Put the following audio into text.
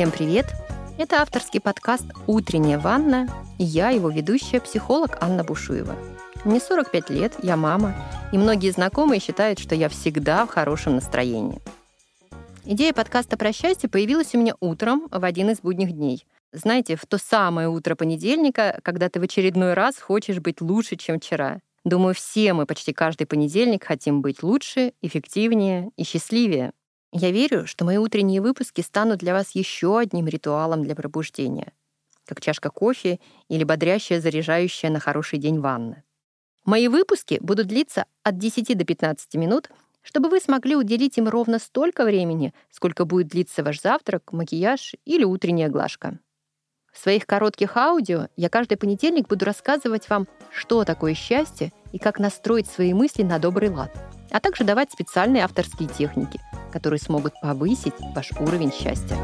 Всем привет! Это авторский подкаст «Утренняя ванна» и я, его ведущая, психолог Анна Бушуева. Мне 45 лет, я мама, и многие знакомые считают, что я всегда в хорошем настроении. Идея подкаста про счастье появилась у меня утром в один из будних дней. Знаете, в то самое утро понедельника, когда ты в очередной раз хочешь быть лучше, чем вчера. Думаю, все мы почти каждый понедельник хотим быть лучше, эффективнее и счастливее. Я верю, что мои утренние выпуски станут для вас еще одним ритуалом для пробуждения, как чашка кофе или бодрящая, заряжающая на хороший день ванна. Мои выпуски будут длиться от 10 до 15 минут, чтобы вы смогли уделить им ровно столько времени, сколько будет длиться ваш завтрак, макияж или утренняя глажка. В своих коротких аудио я каждый понедельник буду рассказывать вам, что такое счастье и как настроить свои мысли на добрый лад, а также давать специальные авторские техники — которые смогут повысить ваш уровень счастья.